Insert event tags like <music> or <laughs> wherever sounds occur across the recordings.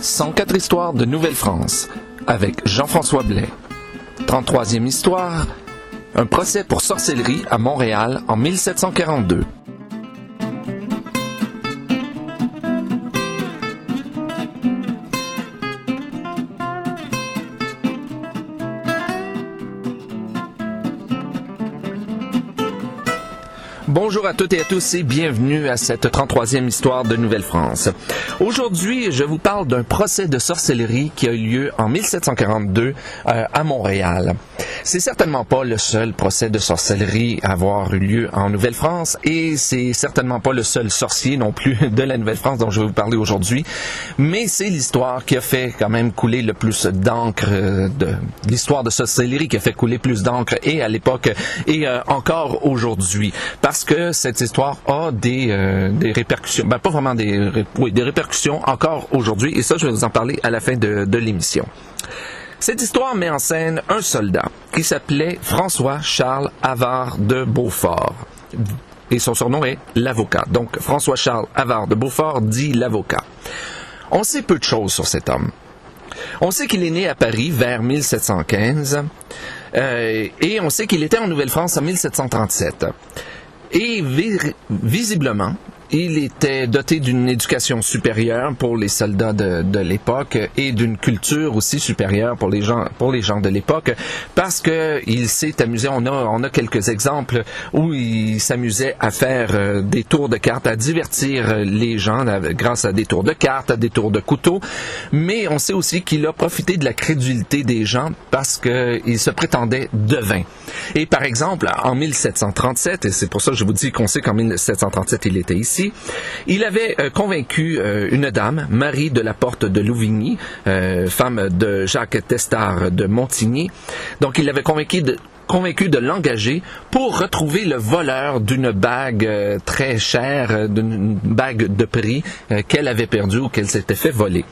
104 histoires de Nouvelle-France avec Jean-François Blais. 33e histoire, un procès pour sorcellerie à Montréal en 1742. Bonjour à toutes et à tous et bienvenue à cette 33e histoire de Nouvelle-France. Aujourd'hui, je vous parle d'un procès de sorcellerie qui a eu lieu en 1742 euh, à Montréal. C'est certainement pas le seul procès de sorcellerie à avoir eu lieu en Nouvelle-France et c'est certainement pas le seul sorcier non plus <laughs> de la Nouvelle-France dont je vais vous parler aujourd'hui, mais c'est l'histoire qui a fait quand même couler le plus d'encre euh, de l'histoire de sorcellerie qui a fait couler plus d'encre et à l'époque et euh, encore aujourd'hui parce que cette histoire a des, euh, des répercussions, ben pas vraiment des, oui, des répercussions encore aujourd'hui, et ça, je vais vous en parler à la fin de, l'émission. Cette histoire met en scène un soldat qui s'appelait François Charles Havard de Beaufort. Et son surnom est l'avocat. Donc, François Charles Havard de Beaufort dit l'avocat. On sait peu de choses sur cet homme. On sait qu'il est né à Paris vers 1715 euh, et on sait qu'il était en Nouvelle-France en 1737. Et visiblement, il était doté d'une éducation supérieure pour les soldats de, de l'époque et d'une culture aussi supérieure pour les gens pour les gens de l'époque. Parce que il s'est amusé on a on a quelques exemples où il s'amusait à faire euh, des tours de cartes à divertir les gens grâce à des tours de cartes à des tours de couteau mais on sait aussi qu'il a profité de la crédulité des gens parce que il se prétendait devin. Et par exemple en 1737 et c'est pour ça que je vous dis qu'on sait qu'en 1737 il était ici il avait euh, convaincu euh, une dame, Marie de la Porte de Louvigny, euh, femme de Jacques Testard de Montigny. Donc il l'avait convaincu de convaincu de l'engager pour retrouver le voleur d'une bague très chère, d'une bague de prix qu'elle avait perdue ou qu'elle s'était fait voler.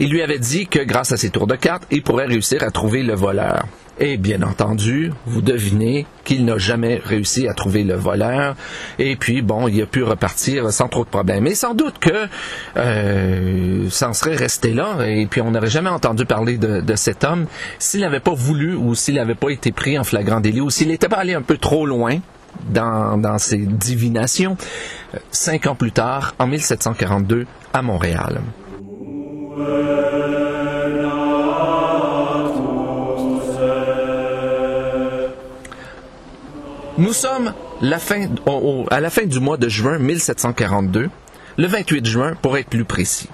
Il lui avait dit que grâce à ses tours de cartes, il pourrait réussir à trouver le voleur. Et bien entendu, vous devinez qu'il n'a jamais réussi à trouver le voleur. Et puis, bon, il a pu repartir sans trop de problèmes. Mais sans doute que euh, ça en serait resté là. Et puis, on n'aurait jamais entendu parler de, cet homme s'il n'avait pas voulu ou s'il n'avait pas été pris en flagrant délit ou s'il n'était pas allé un peu trop loin dans, dans ses divinations. Euh, cinq ans plus tard, en 1742, à Montréal. Nous sommes à la fin du mois de juin 1742, le 28 juin pour être plus précis.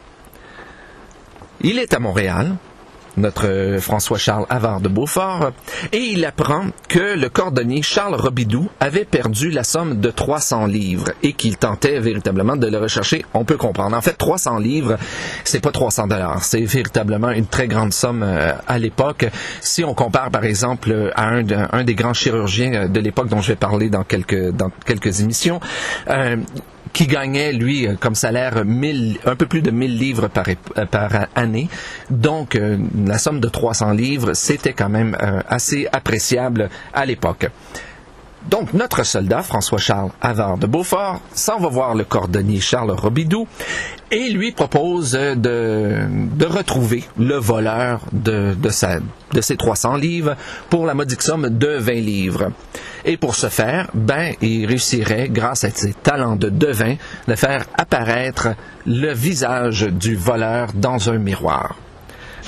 Il est à Montréal, notre François-Charles Havard de Beaufort, et il apprend que le cordonnier Charles Robidoux avait perdu la somme de 300 livres et qu'il tentait véritablement de le rechercher. On peut comprendre. En fait, 300 livres, c'est pas 300 dollars. C'est véritablement une très grande somme euh, à l'époque. Si on compare, par exemple, à un, des grands chirurgiens de l'époque dont je vais parler dans quelques, dans quelques émissions, euh, qui gagnait, lui, euh, comme salaire, un peu plus de 1000 livres par, euh, par année. Donc, euh, la somme de 300 livres, c'était quand même assez appréciable à l'époque. Donc, notre soldat, François-Charles Havard de Beaufort, s'en va voir le cordonnier Charles Robidoux et lui propose de, de retrouver le voleur de, de, sa, de ses 300 livres pour la modique somme de 20 livres. Et pour ce faire, ben, il réussirait, grâce à ses talents de devin, de faire apparaître le visage du voleur dans un miroir.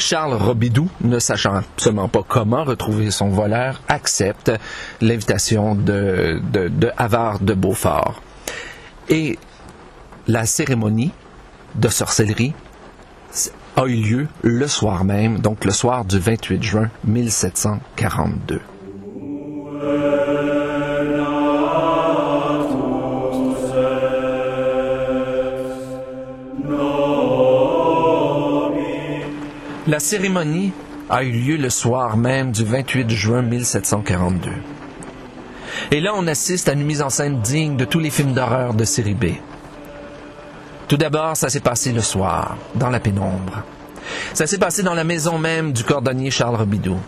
Charles Robidoux, ne sachant absolument pas comment retrouver son voleur, accepte l'invitation de, de, de Havard de Beaufort. Et la cérémonie de sorcellerie a eu lieu le soir même, donc le soir du 28 juin 1742. La cérémonie a eu lieu le soir même du 28 juin 1742. Et là, on assiste à une mise en scène digne de tous les films d'horreur de série B. Tout d'abord, ça s'est passé le soir, dans la pénombre. Ça s'est passé dans la maison même du cordonnier Charles Robidoux.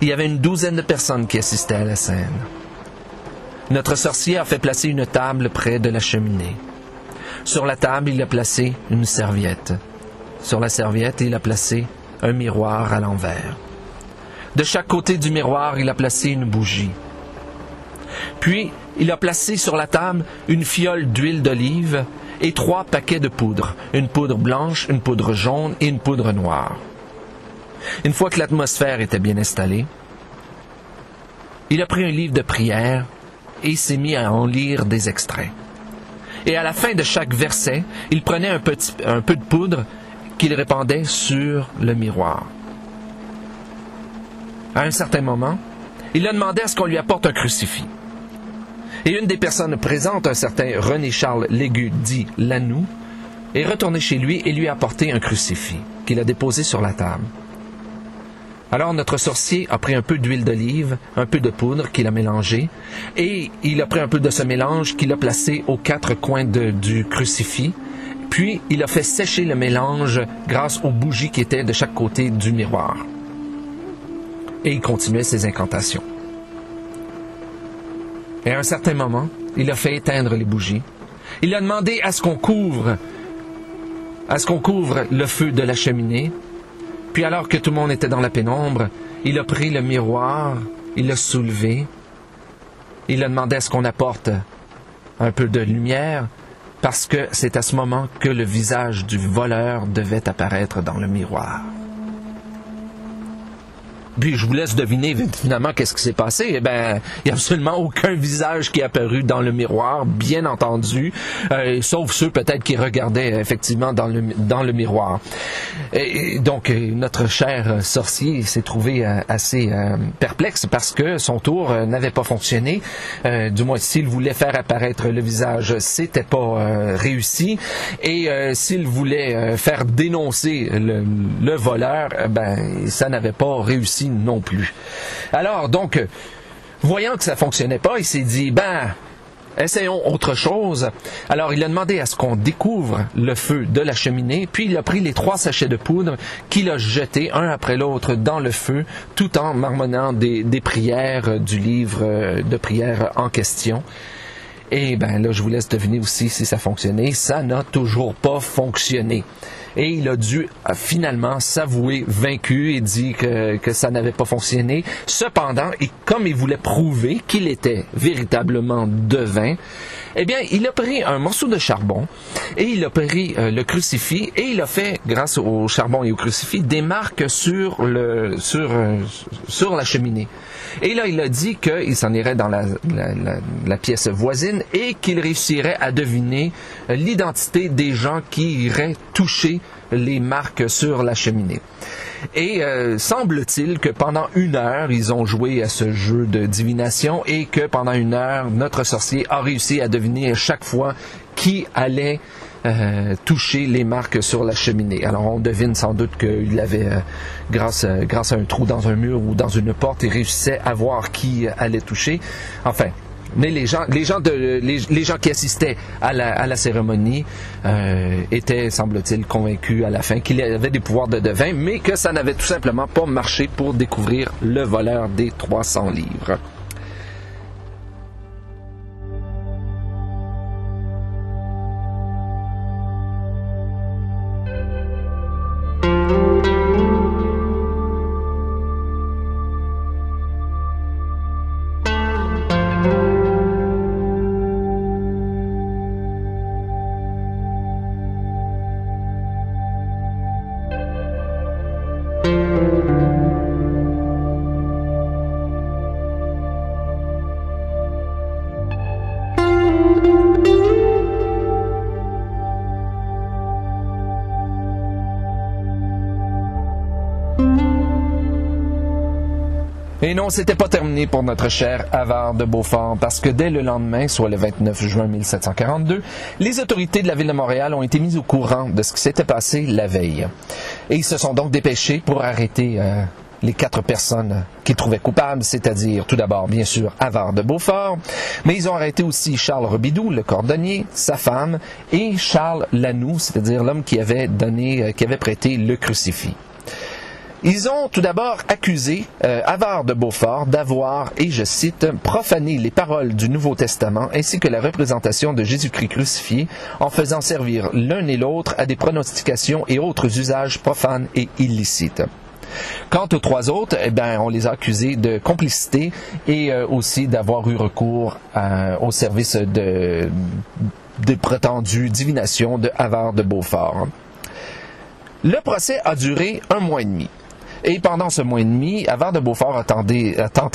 Il y avait une douzaine de personnes qui assistaient à la scène. Notre sorcier a fait placer une table près de la cheminée. Sur la table, il a placé une serviette sur la serviette et il a placé un miroir à l'envers. De chaque côté du miroir, il a placé une bougie. Puis, il a placé sur la table une fiole d'huile d'olive et trois paquets de poudre, une poudre blanche, une poudre jaune et une poudre noire. Une fois que l'atmosphère était bien installée, il a pris un livre de prière et s'est mis à en lire des extraits. Et à la fin de chaque verset, il prenait un, petit, un peu de poudre qu'il répandait sur le miroir. À un certain moment, il a demandé à ce qu'on lui apporte un crucifix. Et une des personnes présentes, un certain René-Charles Légu, dit Lanou, est retourné chez lui et lui a apporté un crucifix qu'il a déposé sur la table. Alors notre sorcier a pris un peu d'huile d'olive, un peu de poudre qu'il a mélangé, et il a pris un peu de ce mélange qu'il a placé aux quatre coins du crucifix, puis il a fait sécher le mélange grâce aux bougies qui étaient de chaque côté du miroir. Et il continuait ses incantations. Et à un certain moment, il a fait éteindre les bougies. Il a demandé à ce qu'on couvre, à ce qu'on couvre le feu de la cheminée, puis alors que tout le monde était dans la pénombre, il a pris le miroir, il l'a soulevé, il a demandé à ce qu'on apporte un peu de lumière, parce que c'est à ce moment que le visage du voleur devait apparaître dans le miroir. Puis je vous laisse deviner finalement qu'est-ce qui s'est passé. Eh ben, il n'y a absolument aucun visage qui est apparu dans le miroir, bien entendu, euh, sauf ceux peut-être qui regardaient effectivement dans le dans le miroir. Donc euh, notre cher sorcier s'est trouvé euh, assez perplexe parce que son tour n'avait pas fonctionné. du moins, s'il voulait faire apparaître le visage, c'était pas réussi. Et s'il voulait faire dénoncer le, le voleur, ben ça n'avait pas réussi non plus. Alors, donc, voyant que ça fonctionnait pas, il s'est dit, ben, essayons autre chose. Alors il a demandé à ce qu'on découvre le feu de la cheminée, puis il a pris les trois sachets de poudre qu'il a jetés un après l'autre dans le feu, tout en marmonnant des, des prières du livre de prières en question. Et ben là, je vous laisse deviner aussi si ça fonctionnait. Ça n'a toujours pas fonctionné et il a dû euh, finalement s'avouer vaincu et dit que, que ça n'avait pas fonctionné. Cependant, et comme il voulait prouver qu'il était véritablement devin, eh bien, il a pris un morceau de charbon et il a pris euh, le crucifix et il a fait, grâce au charbon et au crucifix, des marques sur le sur euh, sur la cheminée. Et là, il a dit qu'il s'en irait dans la, la, pièce voisine et qu'il réussirait à deviner l'identité des gens qui iraient toucher les marques sur la cheminée. Et euh, semble-t-il que pendant une heure, ils ont joué à ce jeu de divination et que pendant une heure, notre sorcier a réussi à deviner à chaque fois qui allait euh, toucher les marques sur la cheminée. Alors on devine sans doute qu'il avait, euh, grâce, grâce à un trou dans un mur ou dans une porte, il réussissait à voir qui allait toucher. Enfin, mais les gens, les gens, de, les, gens qui assistaient à la, à la cérémonie euh, étaient, semble-t-il, convaincus à la fin qu'il avait des pouvoirs de devin, mais que ça n'avait tout simplement pas marché pour découvrir le voleur des 300 livres. C'était pas terminé pour notre cher Avard de Beaufort, parce que dès le lendemain, soit le 29 juin 1742, les autorités de la ville de Montréal ont été mises au courant de ce qui s'était passé la veille. Et ils se sont donc dépêchés pour arrêter euh, les quatre personnes qu'ils trouvaient coupables, c'est-à-dire tout d'abord, bien sûr, Avard de Beaufort, mais ils ont arrêté aussi Charles Robidoux, le cordonnier, sa femme, et Charles Lanoux, c'est-à-dire l'homme qui avait donné, euh, qui avait prêté le crucifix. Ils ont tout d'abord accusé euh, de Beaufort d'avoir, et je cite, profané les paroles du Nouveau Testament ainsi que la représentation de Jésus-Christ crucifié en faisant servir l'un et l'autre à des pronostications et autres usages profanes et illicites. Quant aux trois autres, eh ben, on les a accusés de complicité et euh, aussi d'avoir eu recours euh, au service de, de prétendues divinations de Havard de Beaufort. Le procès a duré un mois et demi. Et pendant ce mois et demi, Avard de Beaufort a, tenté,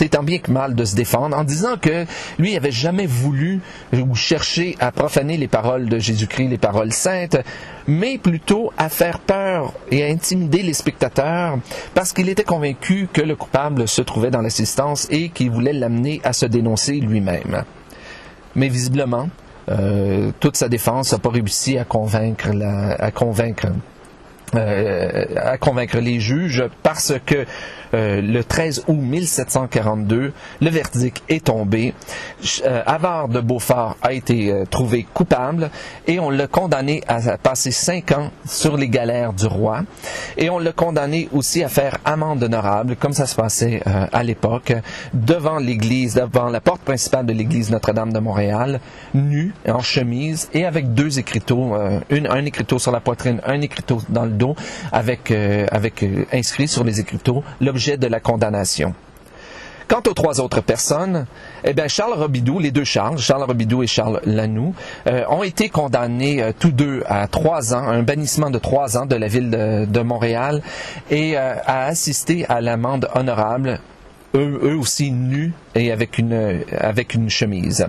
tant bien que mal de se défendre en disant que lui n'avait jamais voulu ou cherché à profaner les paroles de Jésus-Christ, les paroles saintes, mais plutôt à faire peur et à intimider les spectateurs parce qu'il était convaincu que le coupable se trouvait dans l'assistance et qu'il voulait l'amener à se dénoncer lui-même. Mais visiblement, euh, toute sa défense n'a pas réussi à convaincre, à convaincre les juges parce que euh, le 13 août 1742, le verdict est tombé. Euh, Avard de Beaufort a été euh, trouvé coupable et on l'a condamné à passer cinq ans sur les galères du roi. Et on l'a condamné aussi à faire amende honorable, comme ça se passait à l'époque, devant l'église, devant la porte principale de l'église Notre-Dame de Montréal, nu, en chemise et avec deux écriteaux, un écriteau sur la poitrine, un écriteau dans le dos, avec, avec inscrit sur les écriteaux l'objet de la condamnation. Quant aux trois autres personnes, eh bien Charles Robidoux, les deux Charles, Charles Robidoux et Charles Lanoux, euh, ont été condamnés euh, tous deux à trois ans, un bannissement de trois ans de la ville de, Montréal et euh, à assister à l'amende honorable, eux, aussi nus et avec une, chemise.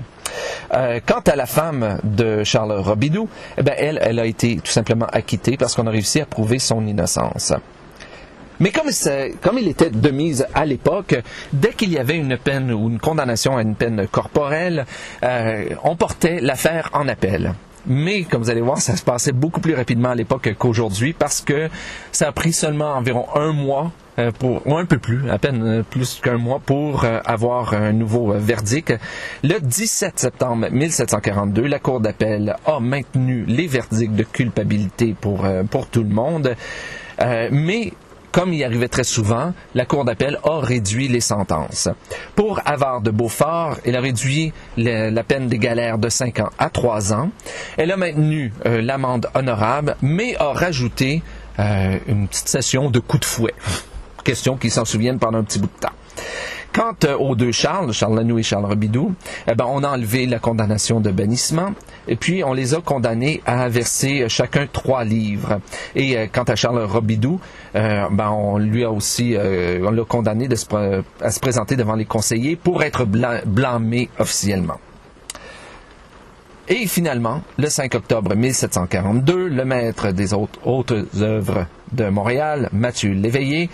quant à la femme de Charles Robidoux, eh bien, elle, elle a été tout simplement acquittée parce qu'on a réussi à prouver son innocence. Mais comme, comme il était de mise à l'époque, dès qu'il y avait une peine ou une condamnation à une peine corporelle, euh, on portait l'affaire en appel. Mais, comme vous allez voir, ça se passait beaucoup plus rapidement à l'époque qu'aujourd'hui parce que ça a pris seulement environ un mois euh, pour, ou un peu plus, à peine euh, plus qu'un mois pour avoir un nouveau verdict. Le 17 septembre 1742, la Cour d'appel a maintenu les verdicts de culpabilité pour, pour tout le monde. mais comme il arrivait très souvent, la Cour d'appel a réduit les sentences. Pour Avard de Beaufort, elle a réduit la peine des galères de 5 ans à 3 ans. Elle a maintenu euh, l'amende honorable, mais a rajouté euh, une petite session de coups de fouet. Question qui s'en souviennent pendant un petit bout de temps. Quant euh, aux deux Charles, Charles Lanou et Charles Robidoux, eh ben, on a enlevé la condamnation de bannissement et puis on les a condamnés à verser euh, chacun trois livres. Et euh, quant à Charles Robidoux, ben, on lui a aussi on l'a condamné à se présenter devant les conseillers pour être blâmé officiellement. Et finalement, le 5 octobre 1742, le maître des autres, hautes œuvres de Montréal, Mathieu Léveillé,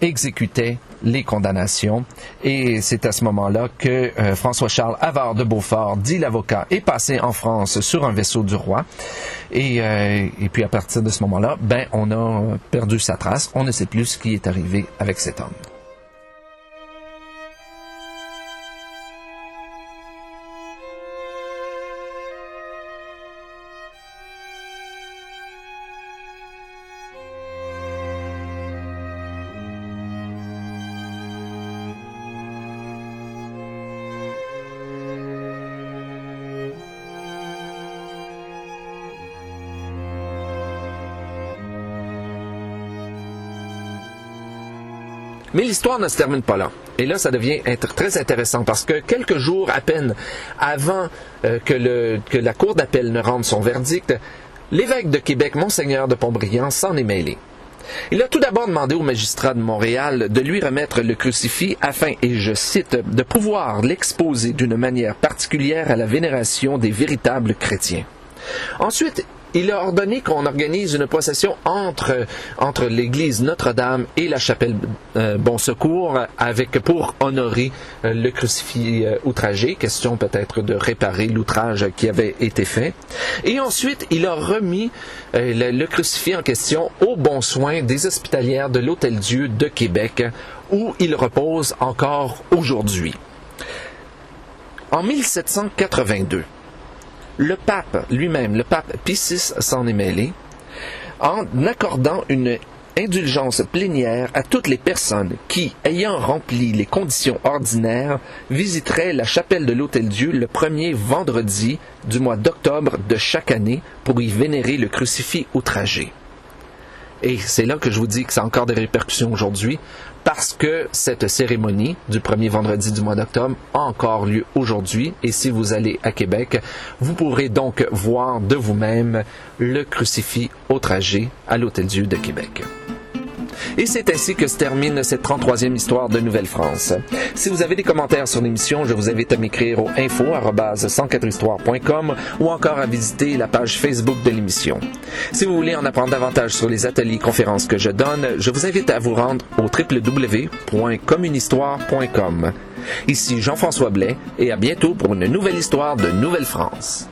exécutait les condamnations. Et c'est à ce moment-là que euh, François-Charles Havard de Beaufort, dit l'avocat, est passé en France sur un vaisseau du roi. Et, euh, et puis à partir de ce moment-là, ben, on a perdu sa trace. On ne sait plus ce qui est arrivé avec cet homme. Mais l'histoire ne se termine pas là. Et là, ça devient être très intéressant parce que quelques jours à peine avant euh, que, la Cour d'appel ne rende son verdict, l'évêque de Québec, Monseigneur de Pontbriand, s'en est mêlé. Il a tout d'abord demandé au magistrat de Montréal de lui remettre le crucifix afin, et je cite, de pouvoir l'exposer d'une manière particulière à la vénération des véritables chrétiens. Ensuite, il a ordonné qu'on organise une procession entre, entre l'église Notre-Dame et la chapelle euh, Bon Secours avec, pour honorer euh, le crucifix euh, outragé, question peut-être de réparer l'outrage qui avait été fait. Et ensuite, il a remis le, crucifix en question aux bons soins des hospitalières de l'Hôtel Dieu de Québec, où il repose encore aujourd'hui. En 1782, le pape lui-même, le pape Pie s'en est mêlé en accordant une indulgence plénière à toutes les personnes qui, ayant rempli les conditions ordinaires, visiteraient la chapelle de l'Hôtel-Dieu le premier vendredi du mois d'octobre de chaque année pour y vénérer le crucifix outragé. Et c'est là que je vous dis que ça a encore des répercussions aujourd'hui, parce que cette cérémonie du premier vendredi du mois d'octobre a encore lieu aujourd'hui. Et si vous allez à Québec, vous pourrez donc voir de vous-même le crucifix outragé à l'Hôtel Dieu de Québec. Et c'est ainsi que se termine cette 33e histoire de Nouvelle-France. Si vous avez des commentaires sur l'émission, je vous invite à m'écrire au info@104histoire.com ou encore à visiter la page Facebook de l'émission. Si vous voulez en apprendre davantage sur les ateliers et conférences que je donne, je vous invite à vous rendre au www.communhistoire.com. Ici Jean-François Blais et à bientôt pour une nouvelle histoire de Nouvelle-France.